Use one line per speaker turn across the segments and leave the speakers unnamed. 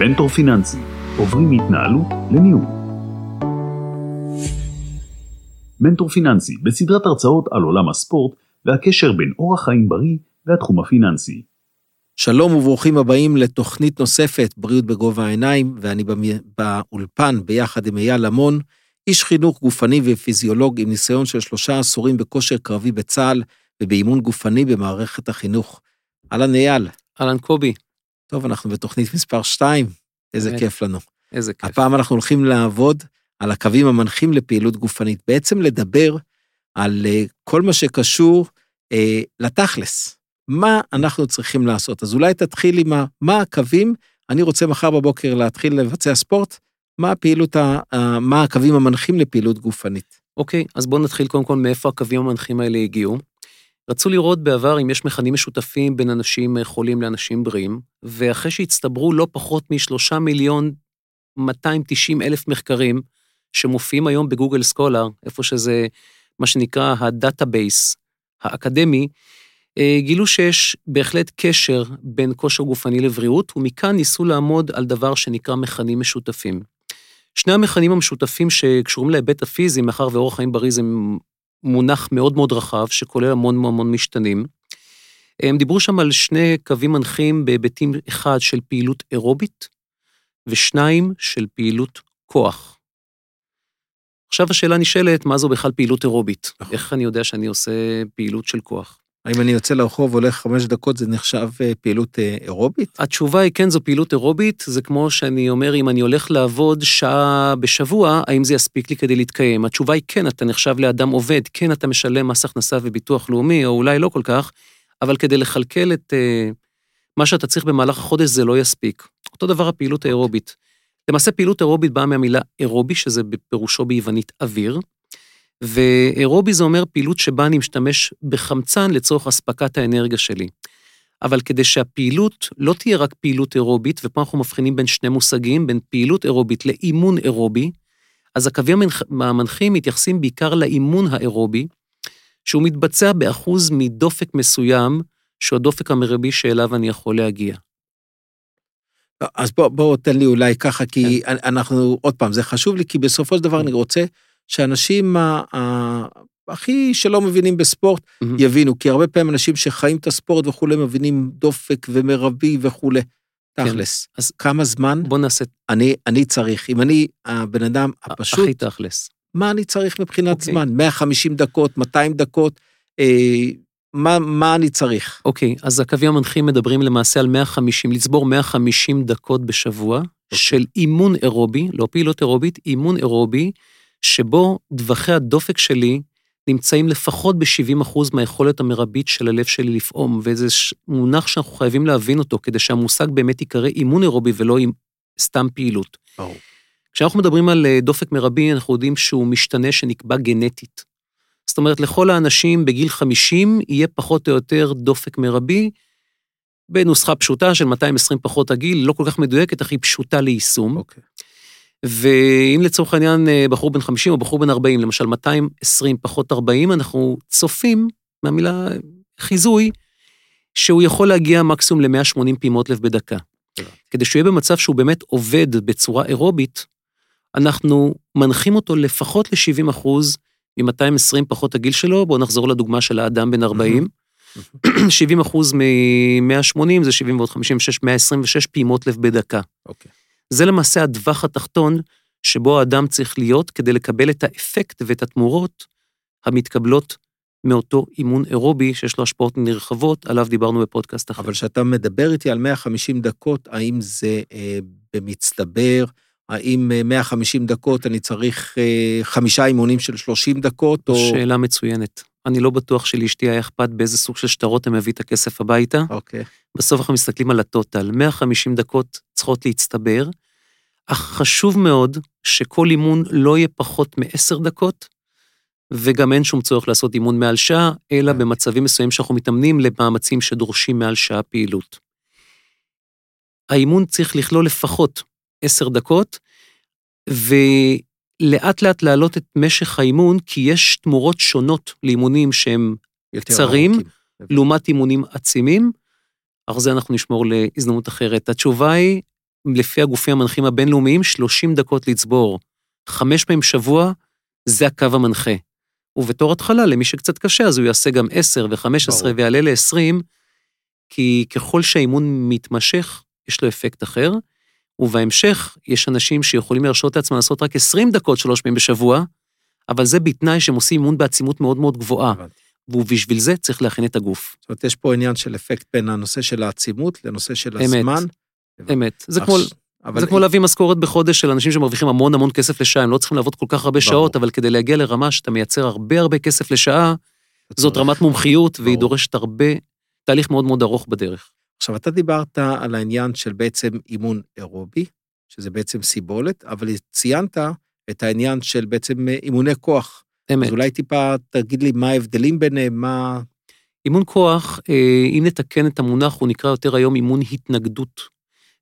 מנטור פיננסי, עוברים מהתנהלות לניהול. מנטור פיננסי בסדרת הרצאות על עולם הספורט והקשר בין אורח חיים בריא והתחום הפיננסי.
שלום וברוכים הבאים לתוכנית נוספת, בריאות בגובה העיניים, ואני באולפן ביחד עם אייל למון, איש חינוך גופני ופיזיולוג עם ניסיון של שלושה עשורים בכושר קרבי בצה"ל ובאימון גופני במערכת החינוך. אהלן אייל.
אהלן קובי.
טוב, אנחנו בתוכנית מספר 2, איזה באמת, כיף לנו.
איזה כיף.
הפעם אנחנו הולכים לעבוד על הקווים המנחים לפעילות גופנית, בעצם לדבר על uh, כל מה שקשור uh, לתכלס. מה אנחנו צריכים לעשות? אז אולי תתחיל עם מה הקווים, אני רוצה מחר בבוקר להתחיל לבצע ספורט, מה הפעילות, ה, uh, מה הקווים המנחים לפעילות גופנית.
אוקיי, okay, אז בואו נתחיל קודם כל מאיפה הקווים המנחים האלה הגיעו. רצו לראות בעבר אם יש מכנים משותפים בין אנשים חולים לאנשים בריאים, ואחרי שהצטברו לא פחות משלושה מיליון 290 אלף מחקרים שמופיעים היום ב Google Scholar, איפה שזה מה שנקרא ה database האקדמי, אה, גילו שיש בהחלט קשר בין כושר גופני לבריאות, ומכאן ניסו לעמוד על דבר שנקרא מכנים משותפים. שני המכנים המשותפים שקשורים להיבט הפיזי, מאחר ואורח חיים בריא זה מונח מאוד מאוד רחב, שכולל המון המון משתנים. הם דיברו שם על שני קווים מנחים בהיבטים אחד של פעילות אירובית, ושניים של פעילות כוח. עכשיו השאלה נשאלת, מה זו בכלל פעילות אירובית? נכון. איך אני יודע שאני עושה פעילות של כוח?
האם אני יוצא לרחוב, הולך חמש דקות, זה נחשב אה, פעילות אה, אירובית?
התשובה היא כן, זו פעילות אירובית. זה כמו שאני אומר, אם אני הולך לעבוד שעה בשבוע, האם זה יספיק לי כדי להתקיים? התשובה היא כן, אתה נחשב לאדם עובד, כן, אתה משלם מס הכנסה וביטוח לאומי, או אולי לא כל כך, אבל כדי לכלכל את uh, מה שאתה צריך במהלך החודש, זה לא יספיק. אותו דבר הפעילות האירובית. למעשה פעילות אירובית באה מהמילה אירובי, שזה בפירושו ביוונית אוויר, ואירובי זה אומר פעילות שבה אני משתמש בחמצן לצורך אספקת האנרגיה שלי. אבל כדי שהפעילות לא תהיה רק פעילות אירובית, ופה אנחנו מבחינים בין שני מושגים, בין פעילות אירובית לאימון אירובי, אז הקווים המנחים מתייחסים בעיקר לאימון האירובי, שהוא מתבצע באחוז מדופק מסוים, שהוא הדופק המרבי שאליו אני יכול להגיע.
אז בוא, בוא תן לי אולי ככה, כי כן. אנחנו, עוד פעם, זה חשוב לי, כי בסופו של דבר אני רוצה שאנשים הכי שלא מבינים בספורט mm-hmm. יבינו, כי הרבה פעמים אנשים שחיים את הספורט וכולי מבינים דופק ומרבי וכולי. כן. תכלס. אז כמה זמן
בוא נעשה...
אני, אני צריך, אם אני הבן אדם הפשוט...
הכי תכלס.
מה אני צריך מבחינת okay. אוקיי. זמן? 150 דקות, 200 דקות, אה, מה, מה אני צריך?
אוקיי, okay, אז הקווים המנחים מדברים למעשה על 150, לצבור 150 דקות בשבוע okay. אוקיי. של אימון אירובי, לא פעילות אירובית, אימון אירובי, שבו דווחי הדופק שלי נמצאים לפחות ב-70% מהיכולת המרבית של הלב שלי לפעום, וזה מונח שאנחנו חייבים להבין אותו, כדי שהמושג באמת ייקרא אימון אירובי ולא סתם פעילות. Oh. כשאנחנו מדברים על אה, דופק מרבי, אנחנו יודעים שהוא משתנה שנקבע גנטית. זאת אומרת, לכל האנשים בגיל 50 יהיה פחות או יותר דופק מרבי, בנוסחה פשוטה של 220 פחות הגיל, לא כל כך מדויקת, אך היא פשוטה ליישום. אוקיי. Okay. ואם לצורך העניין אה, בחור בן 50 או בחור בן 40, למשל 220 פחות 40, אנחנו צופים מהמילה חיזוי, שהוא יכול להגיע מקסימום ל-180 פעימות לב בדקה. כדי שהוא יהיה במצב שהוא באמת עובד בצורה אירובית, אנחנו מנחים אותו לפחות ל-70 אחוז מ-220 פחות הגיל שלו, בואו נחזור לדוגמה של האדם בן 40. 70 אחוז מ-180 זה 70 ועוד 56, 126 פעימות לב בדקה. אוקיי. Okay. זה למעשה הטווח התחתון שבו האדם צריך להיות כדי לקבל את האפקט ואת התמורות המתקבלות מאותו אימון אירובי שיש לו השפעות נרחבות, עליו דיברנו בפודקאסט אחר.
אבל כשאתה מדבר איתי על 150 דקות, האם זה אה, במצטבר? האם 150 אה, דקות אני צריך אה, חמישה אימונים של 30 דקות? או...
שאלה מצוינת. אני לא בטוח שלאשתי היה אכפת באיזה סוג של שטרות הם מביא את הכסף הביתה.
אוקיי.
בסוף אנחנו מסתכלים על הטוטל. 150 דקות צריכות להצטבר, אך חשוב מאוד שכל אימון לא יהיה פחות מ-10 דקות, וגם אין שום צורך לעשות אימון מעל שעה, אלא okay. במצבים מסוימים שאנחנו מתאמנים למאמצים שדורשים מעל שעה פעילות. האימון צריך לכלול לפחות 10 דקות, ולאט לאט להעלות את משך האימון, כי יש תמורות שונות לאימונים שהם קצרים, לעומת אימונים עצימים, אך זה אנחנו נשמור להזדמנות אחרת. התשובה היא, לפי הגופים המנחים הבינלאומיים, 30 דקות לצבור. חמש פעמים בשבוע, זה הקו המנחה. ובתור התחלה, למי שקצת קשה, אז הוא יעשה גם 10 ו-15
ברור.
ויעלה ל-20, כי ככל שהאימון מתמשך, יש לו אפקט אחר, ובהמשך יש אנשים שיכולים להרשות לעצמם לעשות רק 20 דקות שלוש פעמים בשבוע, אבל זה בתנאי שהם עושים אימון בעצימות מאוד מאוד גבוהה. ובשביל זה צריך להכין את הגוף.
זאת אומרת, יש פה עניין של אפקט בין הנושא של העצימות לנושא של
אמת.
הזמן.
אמת. זה כמו,
אבל
זה כמו להביא משכורת בחודש של אנשים שמרוויחים המון המון כסף לשעה, הם לא צריכים לעבוד כל כך הרבה
ברור.
שעות, אבל כדי להגיע לרמה שאתה מייצר הרבה הרבה כסף לשעה, זאת. רמת מומחיות, והיא
ברור.
דורשת הרבה, תהליך מאוד מאוד ארוך בדרך.
עכשיו, אתה דיברת על העניין של בעצם אימון אירובי, שזה בעצם סיבולת, אבל ציינת את העניין של בעצם אימוני כוח.
אמת.
אז אולי טיפה תגיד לי מה ההבדלים ביניהם, מה...
אימון כוח, אה, אם נתקן את המונח, הוא נקרא יותר היום אימון התנגדות.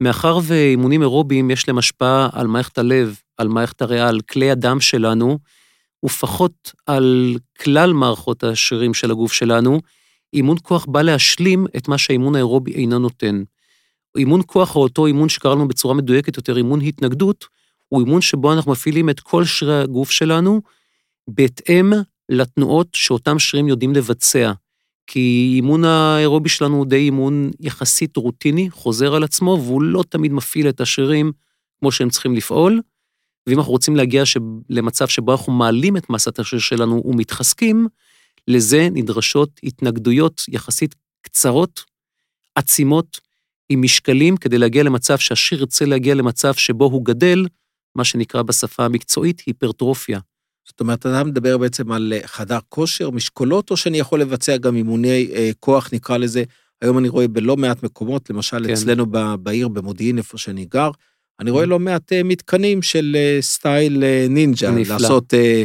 מאחר ואימונים אירוביים יש להם השפעה על מערכת הלב, על מערכת הריאה, על כלי הדם שלנו, ופחות על כלל מערכות השרירים של הגוף שלנו, אימון כוח בא להשלים את מה שהאימון האירובי אינו נותן. אימון כוח או אותו אימון שקראנו בצורה מדויקת יותר, אימון התנגדות, הוא אימון שבו אנחנו מפעילים את כל שרירי הגוף שלנו בהתאם לתנועות שאותם שרירים יודעים לבצע. כי אימון האירובי שלנו הוא די אימון יחסית רוטיני, חוזר על עצמו, והוא לא תמיד מפעיל את השרירים כמו שהם צריכים לפעול. ואם אנחנו רוצים להגיע ש... למצב שבו אנחנו מעלים את מסת השריר שלנו ומתחזקים, לזה נדרשות התנגדויות יחסית קצרות, עצימות, עם משקלים, כדי להגיע למצב שהשריר ירצה להגיע למצב שבו הוא גדל, מה שנקרא בשפה המקצועית היפרטרופיה.
זאת אומרת, אתה מדבר בעצם על אה, חדר כושר, משקולות, או שאני יכול לבצע גם אימוני אה, כוח, נקרא לזה. היום אני רואה בלא מעט מקומות, למשל
כן.
אצלנו ב- בעיר, במודיעין, איפה שאני גר, אני רואה
Mm.
לא מעט אה, מתקנים של אה, סטייל אה, נינג'ה,
נפלא.
לעשות אה,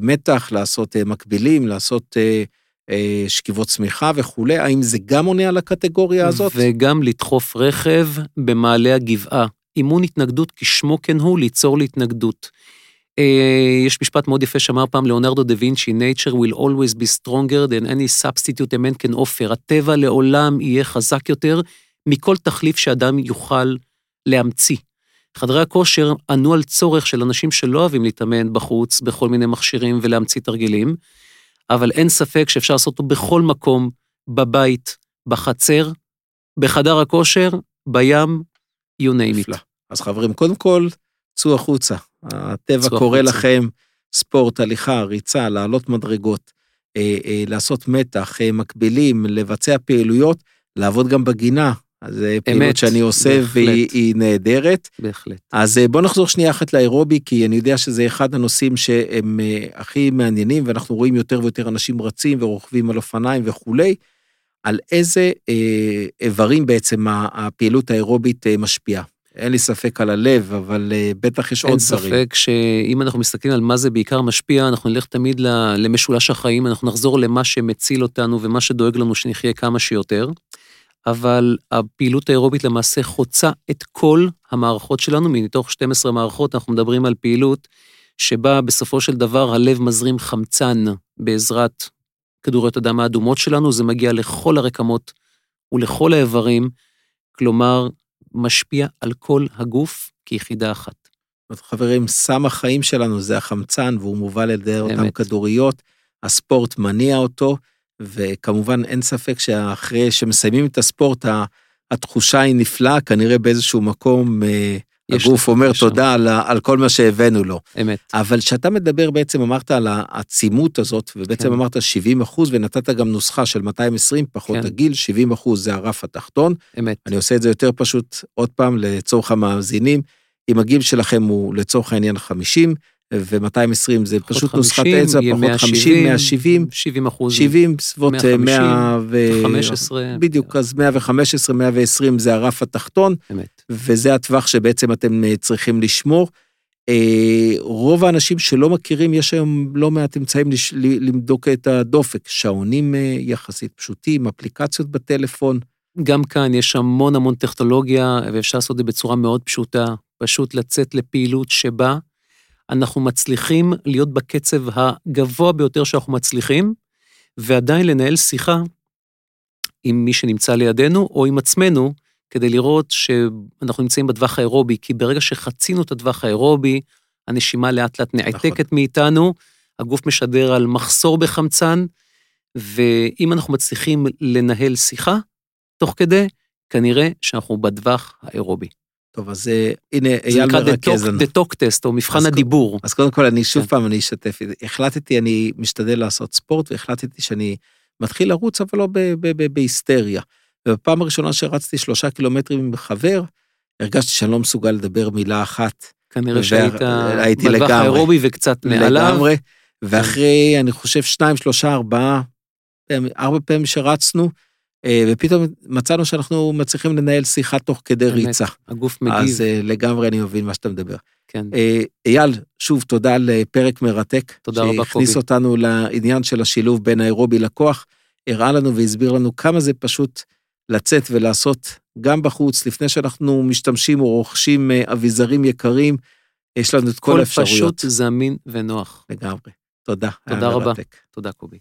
מתח, לעשות אה, מקבילים, לעשות אה, אה, שכיבות צמיחה וכולי. האם זה גם עונה על הקטגוריה הזאת?
וגם לדחוף רכב במעלה הגבעה. אימון התנגדות, כשמו כן הוא, ליצור להתנגדות. אה, יש משפט מאוד יפה שאמר פעם ליאונרדו דה וינצ'י, nature will always be stronger than any substitute a man can offer. הטבע לעולם יהיה חזק יותר מכל תחליף שאדם יוכל להמציא. חדרי הכושר ענו על צורך של אנשים שלא אוהבים להתאמן בחוץ, בכל מיני מכשירים ולהמציא תרגילים, אבל אין ספק שאפשר לעשות אותו בכל מקום, בבית, בחצר, בחדר הכושר, בים, you name
נפלא.
it.
אז חברים, קודם כל, צאו החוצה. הטבע
צאו
קורא
החוצה.
לכם ספורט, הליכה, ריצה, לעלות מדרגות, אה, אה, לעשות מתח, אה, מקבילים, לבצע פעילויות, לעבוד גם בגינה. אז זה פעילות שאני עושה
בהחלט.
והיא היא נהדרת.
בהחלט.
אז אה, בוא נחזור שנייה אחת לאירובי, כי אני יודע שזה אחד הנושאים שהם אה, הכי מעניינים, ואנחנו רואים יותר ויותר אנשים רצים ורוכבים על אופניים וכולי. על איזה אה, איברים בעצם הפעילות האירובית אה, משפיעה. אין לי ספק על הלב, אבל אה, בטח יש
אין
עוד דברים.
ספק שאם אנחנו מסתכלים על מה זה בעיקר משפיע, אנחנו נלך תמיד למשולש החיים, אנחנו נחזור למה שמציל אותנו ומה שדואג לנו שנחיה כמה שיותר. אבל הפעילות האירובית למעשה חוצה את כל המערכות שלנו, מתוך 12 מערכות אנחנו מדברים על פעילות שבה בסופו של דבר הלב מזרים חמצן בעזרת כדוריות הדם האדומות שלנו, זה מגיע לכל הרקמות ולכל האיברים, כלומר, משפיע על כל הגוף כיחידה אחת.
חברים, סם החיים שלנו זה החמצן, והוא מובל על ידי אותן. כדוריות, הספורט מניע אותו, וכמובן אין ספק שאחרי שמסיימים את הספורט, התחושה היא נפלאה, כנראה באיזשהו מקום אה, הגוף אומר
תחושה.
תודה על, על כל מה שהבאנו לו.
אמת.
אבל כשאתה מדבר בעצם, אמרת על העצימות הזאת, ובעצם
כן.
אמרת 70 אחוז, ונתת גם נוסחה של 220 פחות
כן.
הגיל, 70 אחוז זה הרף התחתון.
אמת.
אני עושה את זה יותר פשוט, עוד פעם, לצורך המאזינים. אם הגיל שלכם הוא לצורך העניין 50, ו-220 זה פשוט נוסחת
50,
אצבע, פחות 50, 170,
70 אחוז.
70, בסביבות
150,
100 ו...
15.
בדיוק, אז 115, 120 זה הרף התחתון,
אמת.
וזה הטווח שבעצם אתם אה, צריכים לשמור. אה, רוב האנשים שלא מכירים, יש היום לא מעט אמצעים לש- למדוק את הדופק, שעונים אה, יחסית פשוטים, אפליקציות בטלפון.
גם כאן יש המון המון טכנולוגיה, ואפשר לעשות את זה בצורה מאוד פשוטה, פשוט לצאת לפעילות שבה אנחנו מצליחים להיות בקצב הגבוה ביותר שאנחנו מצליחים, ועדיין לנהל שיחה עם מי שנמצא לידינו, או עם עצמנו, כדי לראות שאנחנו נמצאים בטווח האירובי, כי ברגע שחצינו את הטווח האירובי, הנשימה לאט לאט נעתקת נכון. מאיתנו, הגוף משדר על מחסור בחמצן, ואם אנחנו מצליחים לנהל שיחה תוך כדי, כנראה שאנחנו בטווח האירובי.
טוב, אז אה, הנה, אייל
מרכז. זה נקרא דטוק טסט, או מבחן הדיבור.
אז קודם כל, אני שוב כן. פעם, אני אשתף. החלטתי, אני משתדל לעשות ספורט, והחלטתי שאני מתחיל לרוץ, אבל לא בהיסטריה. ובפעם הראשונה שרצתי שלושה קילומטרים עם חבר, הרגשתי שאני לא מסוגל לדבר מילה אחת.
כנראה שהיית בטווח האירובי וקצת מעליו. לגמרי, כן.
ואחרי, אני חושב, שניים, שלושה, ארבעה, ארבע פעמים שרצנו, ופתאום מצאנו שאנחנו מצליחים לנהל שיחה תוך כדי באמת, ריצה.
הגוף מגיב.
אז אה, לגמרי אני מבין מה שאתה מדבר. כן. אה, אייל, שוב, תודה על פרק מרתק.
תודה רבה, קובי.
שהכניס אותנו לעניין של השילוב בין האירובי לכוח, הראה לנו והסביר לנו כמה זה פשוט לצאת ולעשות גם בחוץ, לפני שאנחנו משתמשים או רוכשים אביזרים יקרים, יש לנו את כל האפשרויות.
כל פשוט, זמין ונוח.
לגמרי. תודה.
תודה רבה. מרתק. תודה, קובי.